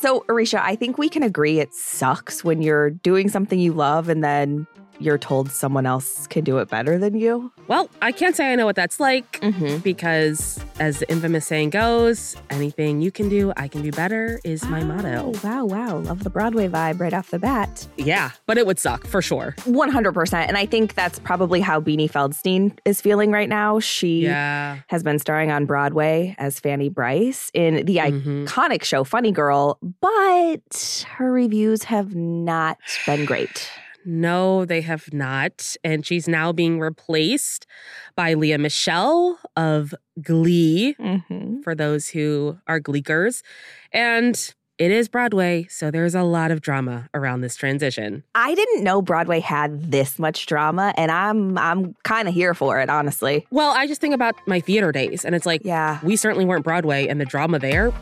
So, Arisha, I think we can agree it sucks when you're doing something you love and then you're told someone else can do it better than you. Well, I can't say I know what that's like Mm-hmm. because, as the infamous saying goes, anything you can do, I can do better is my motto. Oh, wow, wow. Love the Broadway vibe right off the bat. Yeah, but it would suck for sure. 100%. And I think that's probably how Beanie Feldstein is feeling right now. She Yeah. has been starring on Broadway as Fanny Brice in the Mhm. iconic show Funny Girl, but her reviews have not been great. No, they have not. And she's now being replaced by Lea Michele of Glee, Mm-hmm. for those who are Gleekers. And it is Broadway, so there's a lot of drama around this transition. I didn't know Broadway had this much drama, and I'm I'm kind of here for it, honestly. Well, I just think about my theater days, and it's like, Yeah, we certainly weren't Broadway, and the drama there,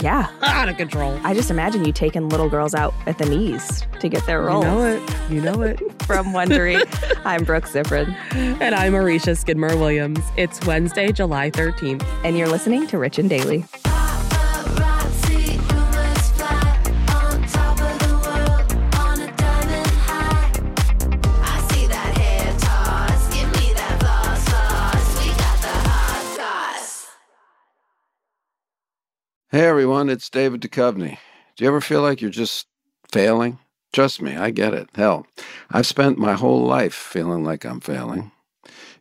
yeah. out of control. I just imagine you taking little girls out at the knees to get their role. You know it. You know it. From Wondery, I'm Brooke Siffrinn, and I'm Arisha Skidmore Williams. It's Wednesday, July 13th. and you're listening to Rich and Daily. Hey everyone, it's David Duchovny. Do you ever feel like you're just failing? Trust me, I get it. Hell, I've spent my whole life feeling like I'm failing.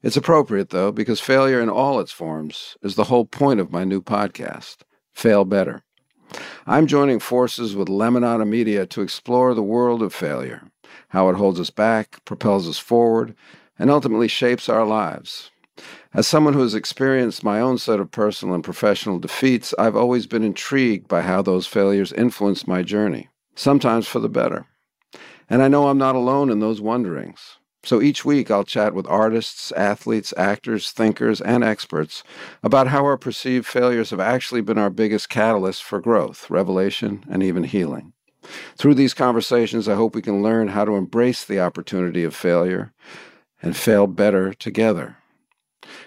It's appropriate though, because failure in all its forms is the whole point of my new podcast, Fail Better. I'm joining forces with Lemonada Media to explore the world of failure, how it holds us back, propels us forward, and ultimately shapes our lives. As someone who has experienced my own set of personal and professional defeats, I've always been intrigued by how those failures influenced my journey, sometimes for the better. And I know I'm not alone in those wonderings. So each week I'll chat with artists, athletes, actors, thinkers, and experts about how our perceived failures have actually been our biggest catalyst for growth, revelation, and even healing. Through these conversations, I hope we can learn how to embrace the opportunity of failure and fail better together.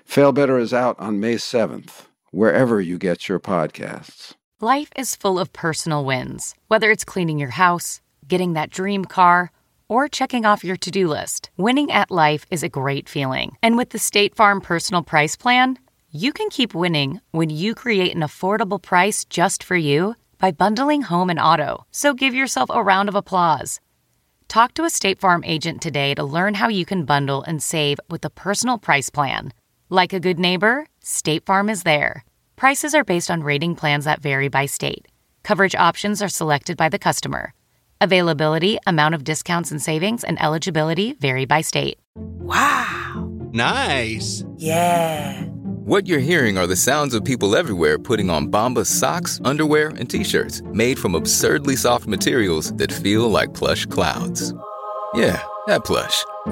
Fail Better is out on May 7th, wherever you get your podcasts. Life is full of personal wins, whether it's cleaning your house, getting that dream car, or checking off your to do list. Winning at life is a great feeling. And with the State Farm Personal Price Plan, you can keep winning when you create an affordable price just for you by bundling home and auto. So give yourself a round of applause. Talk to a State Farm agent today to learn how you can bundle and save with the Personal Price Plan. Like a good neighbor, State Farm is there. Prices are based on rating plans that vary by state. Coverage options are selected by the customer. Availability, amount of discounts and savings, and eligibility vary by state. Wow! Nice. Yeah. What you're hearing are the sounds of people everywhere putting on Bombas socks, underwear, and t-shirts made from absurdly soft materials that feel like plush clouds. Yeah, that plush.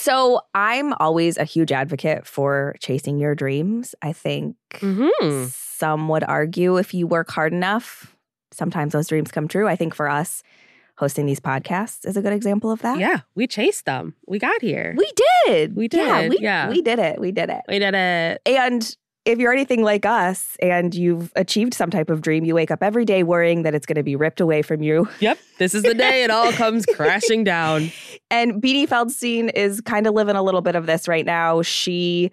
So I'm always a huge advocate for chasing your dreams. I think Mm-hmm. some would argue if you work hard enough, sometimes those dreams come true. I think for us, hosting these podcasts is a good example of that. Yeah, we chased them. We got here. We did. We Yeah, did, we, yeah. we did it. We did it. We did it. And if you're anything like us and you've achieved some type of dream, you wake up every day worrying that it's going to be ripped away from you. Yep, this is the day it all comes crashing down. And Beanie Feldstein is kind of living a little bit of this right now. She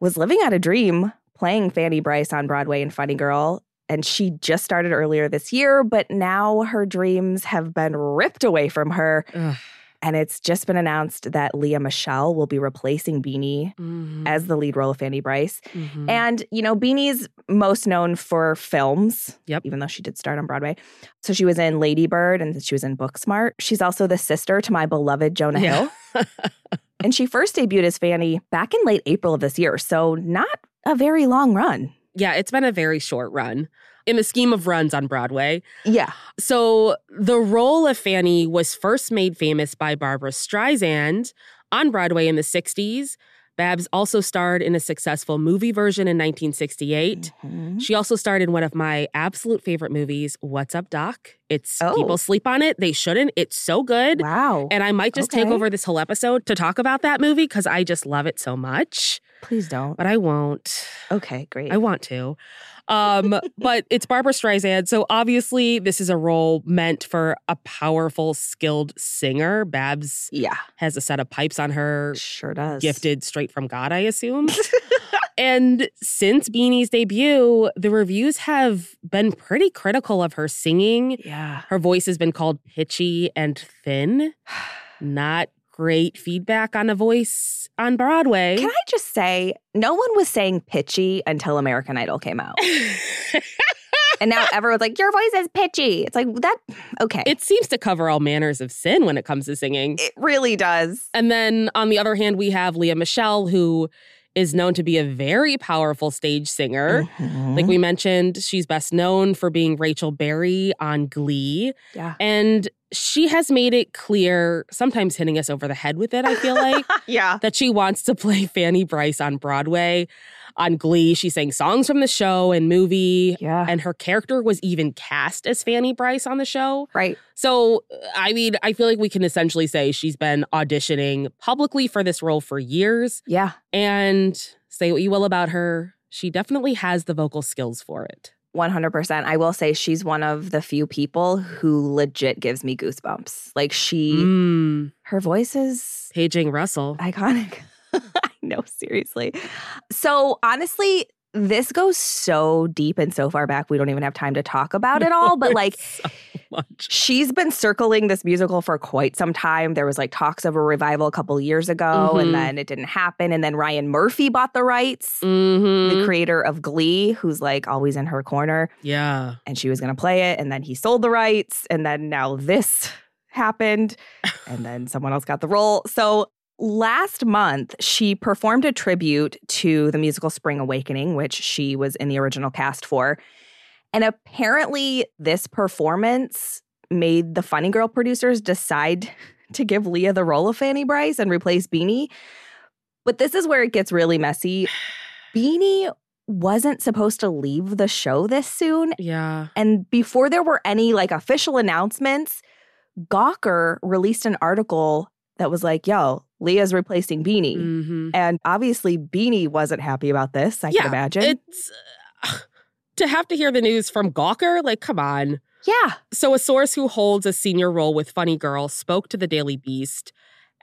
was living out a dream playing Fanny Brice on Broadway in Funny Girl. And she just started earlier this year, but now her dreams have been ripped away from her. Ugh. And it's just been announced that Lea Michele will be replacing Beanie Mhm, as the lead role of Fanny Brice. mhm. And, you know, Beanie's most known for films. Yep. Even though she did start on Broadway. So she was in Lady Bird and she was in Booksmart. She's also the sister to my beloved Jonah Yeah. Hill. And she first debuted as Fanny back in late April of this year. So not a very long run. Yeah, it's been a very short run in the scheme of runs on Broadway. Yeah. So the role of Fanny was first made famous by Barbra Streisand on Broadway in the 60s. Babs also starred in a successful movie version in 1968. Mhm. She also starred in one of my absolute favorite movies, What's Up, Doc? It's Oh. people sleep on it. They shouldn't. It's so good. Wow. And I might just take over this whole episode to talk about that movie because I just love it so much. Please don't. But I won't. Okay, great. I want to. Um, but it's Barbra Streisand. So obviously, this is a role meant for a powerful, skilled singer. Babs yeah, has a set of pipes on her, sure does. gifted straight from God, I assume. and since Beanie's debut, the reviews have been pretty critical of her singing. Yeah. Her voice has been called pitchy and thin. Not great feedback on a voice on Broadway. Can I just say, no one was saying pitchy until American Idol came out. and now everyone's like, your voice is pitchy. It's like, that, okay. it seems to cover all manners of sin when it comes to singing. it really does. And then on the other hand, we have Lea Michele, who is known to be a very powerful stage singer. Mhm. Like we mentioned, she's best known for being Rachel Berry on Glee. yeah. And she has made it clear, sometimes hitting us over the head with it, I feel like, yeah. that she wants to play Fanny Brice on Broadway. On Glee, she sang songs from the show and movie. Yeah. And her character was even cast as Fanny Brice on the show. right. So, uh, I mean, I feel like we can essentially say she's been auditioning publicly for this role for years. Yeah. And say what you will about her, she definitely has the vocal skills for it. 100%. I will say she's one of the few people who legit gives me goosebumps. Like she, Mm, her voice is Paging Russell. iconic. I know, seriously. So honestly, this goes so deep and so far back, we don't even have time to talk about it all. But like, so she's been circling this musical for quite some time. There was like talks of a revival a couple years ago, Mhm. and then it didn't happen. And then Ryan Murphy bought the rights, Mhm. the creator of Glee, who's like always in her corner, Yeah. and she was going to play it. And then he sold the rights, and then now this happened, and then someone else got the role. So last month, she performed a tribute to the musical Spring Awakening, which she was in the original cast for. And apparently, this performance made the Funny Girl producers decide to give Lea the role of Fanny Brice and replace Beanie. But this is where it gets really messy. Beanie wasn't supposed to leave the show this soon. Yeah. And before there were any like official announcements, Gawker released an article that was like, yo, Lea's replacing Beanie. hmm And obviously, Beanie wasn't happy about this, I yeah. can imagine. It's uh, to have to hear the news from Gawker, like, come on. yeah. So, a source who holds a senior role with Funny Girl spoke to the Daily Beast,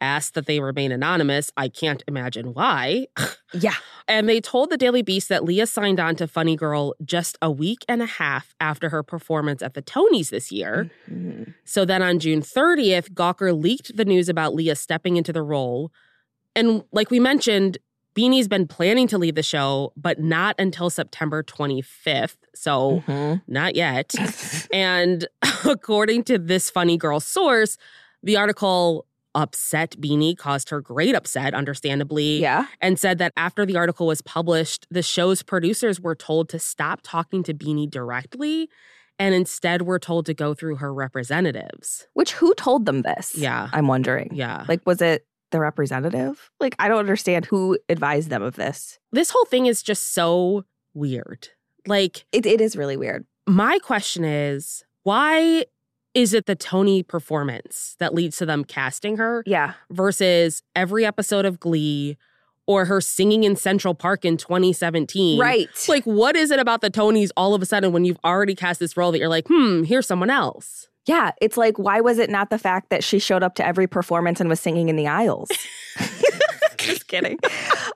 asked that they remain anonymous. I can't imagine why. Yeah. And they told the Daily Beast that Lea signed on to Funny Girl just a week and a half after her performance at the Tonys this year. Mhm. So then on June 30th, Gawker leaked the news about Lea stepping into the role. And like we mentioned, Beanie's been planning to leave the show, but not until September 25th. So Mhm. not yet. and according to this funny girl source, the article upset Beanie, caused her great upset, understandably, Yeah. and said that after the article was published, the show's producers were told to stop talking to Beanie directly and instead were told to go through her representatives. Which who told them this? Yeah. I'm wondering. Yeah. Like, was it the representative? Like, I don't understand who advised them of this. this whole thing is just so weird. Like, It, it is really weird. my question is why is it the Tony performance that leads to them casting her Yeah. versus every episode of Glee or her singing in Central Park in 2017? Right. Like, what is it about the Tonys all of a sudden when you've already cast this role that you're like, hmm, here's someone else? yeah. It's like, why was it not the fact that she showed up to every performance and was singing in the aisles? Just kidding.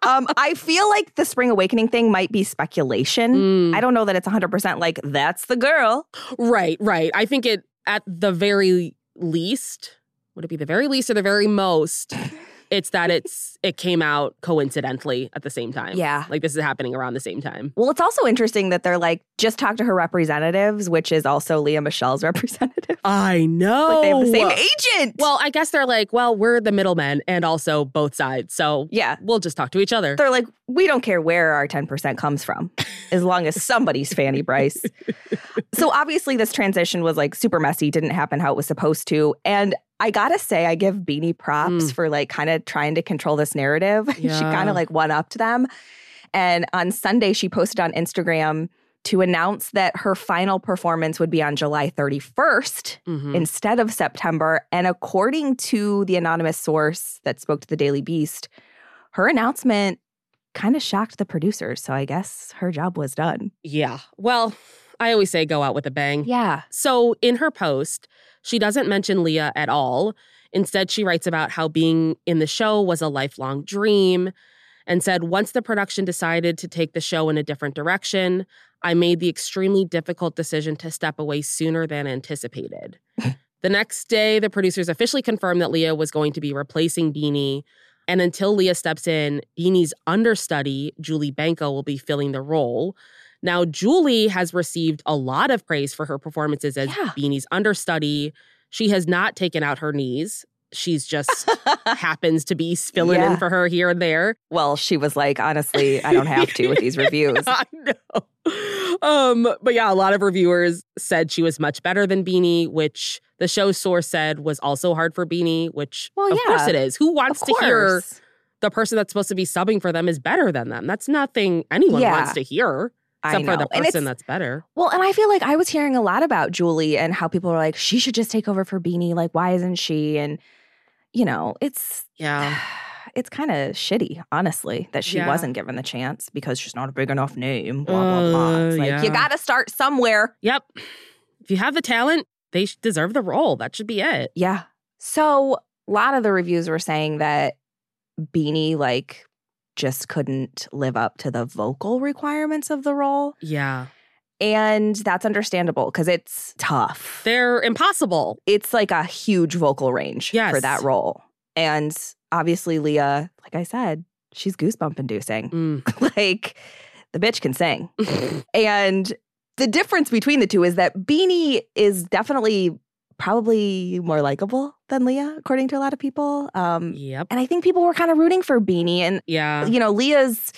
Um, I feel like the Spring Awakening thing might be speculation. Mm, I don't know that it's 100% like, that's the girl. right, right. I think it, at the very least, would it be the very least or the very most? It's that it's it came out coincidentally at the same time. Yeah. Like this is happening around the same time. Well, it's also interesting that they're like, just talk to her representatives, which is also Lea Michele's representative. I know. Like they have the same agent. Well, I guess they're like, well, we're the middlemen and also both sides. So yeah. we'll just talk to each other. They're like, we don't care where our 10% comes from, as long as somebody's Fanny Brice. So obviously, this transition was like super messy, didn't happen how it was supposed to. And I gotta say, I give Beanie props Mm. for like kind of trying to control this narrative. she kind of like one upped them. And on Sunday, she posted on Instagram to announce that her final performance would be on July 31st Mhm. instead of September. And according to the anonymous source that spoke to the Daily Beast, her announcement kind of shocked the producers. So I guess her job was done. yeah. Well, I always say go out with a bang. Yeah. So in her post, she doesn't mention Lea at all. Instead, she writes about how being in the show was a lifelong dream and said, Once the production decided to take the show in a different direction, I made the extremely difficult decision to step away sooner than anticipated. the next day, the producers officially confirmed that Lea was going to be replacing Beanie. And until Lea steps in, Beanie's understudy, Julie Benko, will be filling the role. Now, Julie has received a lot of praise for her performances as Yeah. Beanie's understudy. She has not taken out her knees. She's just happens to be filling in for her here and there. Well, she was like, honestly, I don't have to with these reviews. I know. Um, but yeah, a lot of reviewers said she was much better than Beanie, which the show source said was also hard for Beanie, which Well, of yeah. course it is. Who wants to hear the person that's supposed to be subbing for them is better than them? That's nothing anyone Yeah. wants to hear. Except for the person that's better. Well, and I feel like I was hearing a lot about Julie and how people were like, she should just take over for Beanie. Like, why isn't she? And, you know, it's Yeah. it's kind of shitty, honestly, that she Yeah. wasn't given the chance because she's not a big enough name. Blah blah blah. Uh, It's like yeah. you got to start somewhere. Yep. If you have the talent, they deserve the role. That should be it. Yeah. So a lot of the reviews were saying that Beanie like just couldn't live up to the vocal requirements of the role. Yeah. And that's understandable because it's tough. They're impossible. it's like a huge vocal range for that role. And obviously, Lea, like I said, she's goosebump inducing. Mm. like the bitch can sing. and the difference between the two is that Beanie is definitely probably more likable than Lea, according to a lot of people. Um, yep. and I think people were kind of rooting for Beanie. And, Yeah. you know, Lea's.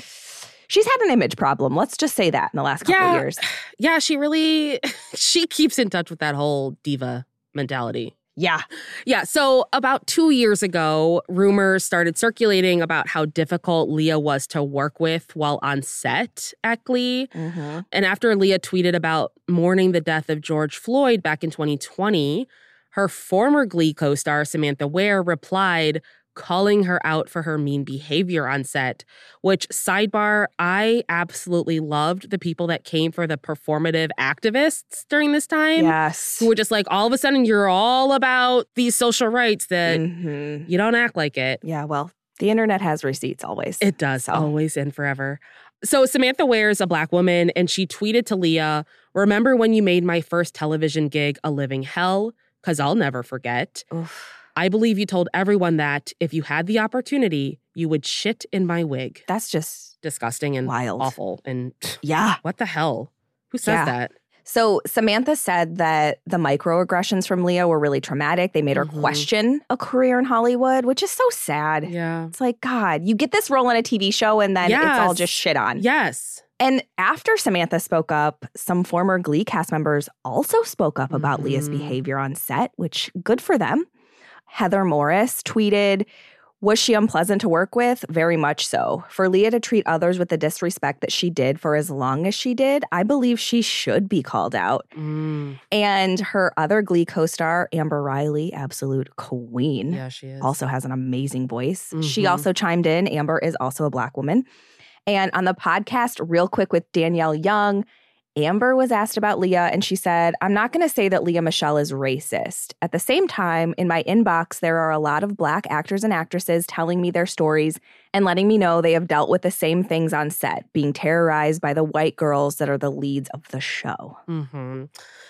She's had an image problem. Let's just say that in the last couple Yeah. years. Yeah, she really she keeps in touch with that whole diva mentality. Yeah. Yeah, so about 2 years ago, rumors started circulating about how difficult Lea was to work with while on set at Glee. Mm-hmm. And after Lea tweeted about mourning the death of George Floyd back in 2020, her former Glee co star, Samantha Ware, replied, calling her out for her mean behavior on set. Which, sidebar, I absolutely loved the people that came for the performative activists during this time. Yes. Who were just like, all of a sudden, you're all about these social rights that Mhm. you don't act like it. Yeah, well, the internet has receipts always. It does, So- always and forever. So Samantha Ware is a black woman, and she tweeted to Lea, Remember when you made my first television gig a living hell? Because I'll never forget. Oof. I believe you told everyone that if you had the opportunity, you would shit in my wig. That's just Disgusting and wild. awful. And Yeah. what the hell? Who says Yeah. that? So Samantha said that the microaggressions from Lea were really traumatic. They made her Mhm. question a career in Hollywood, which is so sad. Yeah. It's like, God, you get this role in a TV show and then it's all just shit on. Yes. And after Samantha spoke up, some former Glee cast members also spoke up about Lea's Mhm. behavior on set, which good for them. Heather Morris tweeted, was she unpleasant to work with? Very much so. For Lea to treat others with the disrespect that she did for as long as she did, I believe she should be called out. Mm, And her other Glee co star, Amber Riley, absolute queen, yeah, she is. also has an amazing voice. She Mhm. also chimed in. Amber is also a black woman. And on the podcast, real quick with Danielle Young, Amber was asked about Lea, and she said, I'm not going to say that Lea Michele is racist. At the same time, in my inbox, there are a lot of black actors and actresses telling me their stories and letting me know they have dealt with the same things on set, being terrorized by the white girls that are the leads of the show. hmm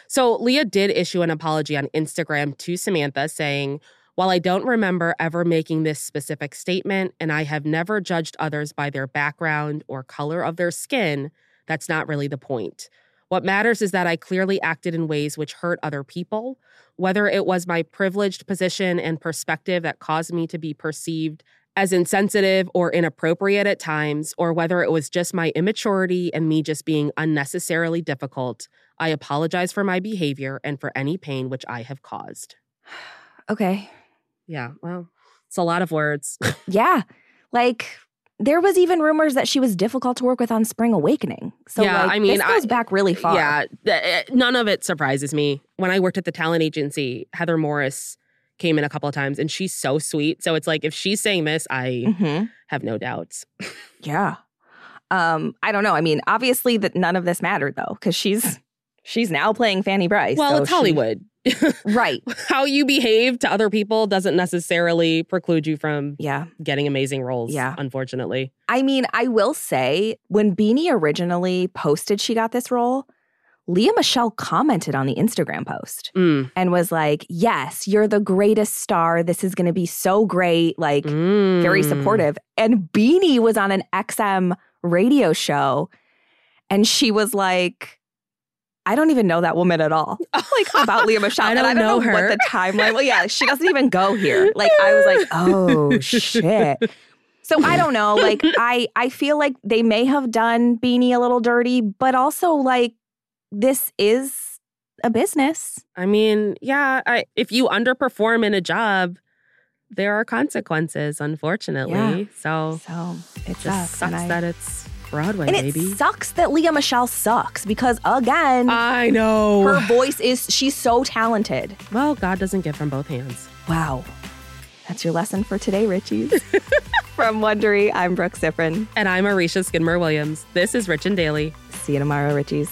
So Lea did issue an apology on Instagram to Samantha saying, While I don't remember ever making this specific statement, and I have never judged others by their background or color of their skin, that's not really the point. What matters is that I clearly acted in ways which hurt other people, whether it was my privileged position and perspective that caused me to be perceived as insensitive or inappropriate at times, or whether it was just my immaturity and me just being unnecessarily difficult. I apologize for my behavior and for any pain which I have caused. Okay. Yeah. Well, it's a lot of words. Yeah. Like there was even rumors that she was difficult to work with on Spring Awakening. So Yeah, like, I mean, this goes I- back really far. Yeah, th- eh, none of it surprises me. When I worked at the talent agency, Heather Morris came in a couple of times and she's so sweet. So it's like if she's saying this, I Mhm. have no doubts. Yeah. Um, I don't know. I mean, obviously that none of this mattered though, because she's she's now playing Fanny Brice. Well, so it's Hollywood. Right. How you behave to other people doesn't necessarily preclude you from Yeah. getting amazing roles, Yeah. unfortunately. I mean, I will say when Beanie originally posted she got this role, Lea Michele commented on the Instagram post Mm. and was like, Yes, you're the greatest star. This is going to be so great. Like, very Mm. supportive. And Beanie was on an XM radio show and she was like, I don't even know that woman at all. Like about Lea Michele. I don't I don't know know, her. what the timeline. Well, yeah, she doesn't even go here. Like I was like, oh shit. So I don't know. Like I I feel like they may have done Beanie a little dirty, but also like this is a business. I mean, yeah, I, if you underperform in a job, there are consequences, unfortunately. Yeah. So So it just sucks. sucks I- that it's Broadway, and it sucks that Lea Michele sucks because again, I know. her voice is she's so talented. well, God doesn't give from both hands. Wow. That's your lesson for today, Richies. From Wondery, I'm Brooke Siffrinn. And I'm Arisha Skidmore Williams. This is Rich and Daily. See you tomorrow, Richies.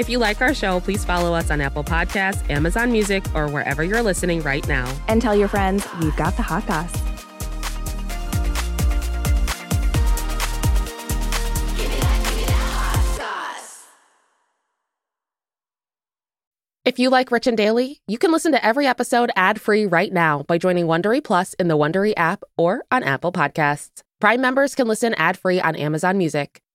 If you like our show, please follow us on Apple Podcasts, Amazon Music, or wherever you're listening right now. And tell your friends we've got the hot goss. If you like Rich and Daily, you can listen to every episode ad-free right now by joining Wondery Plus in the Wondery app or on Apple Podcasts. Prime members can listen ad-free on Amazon Music.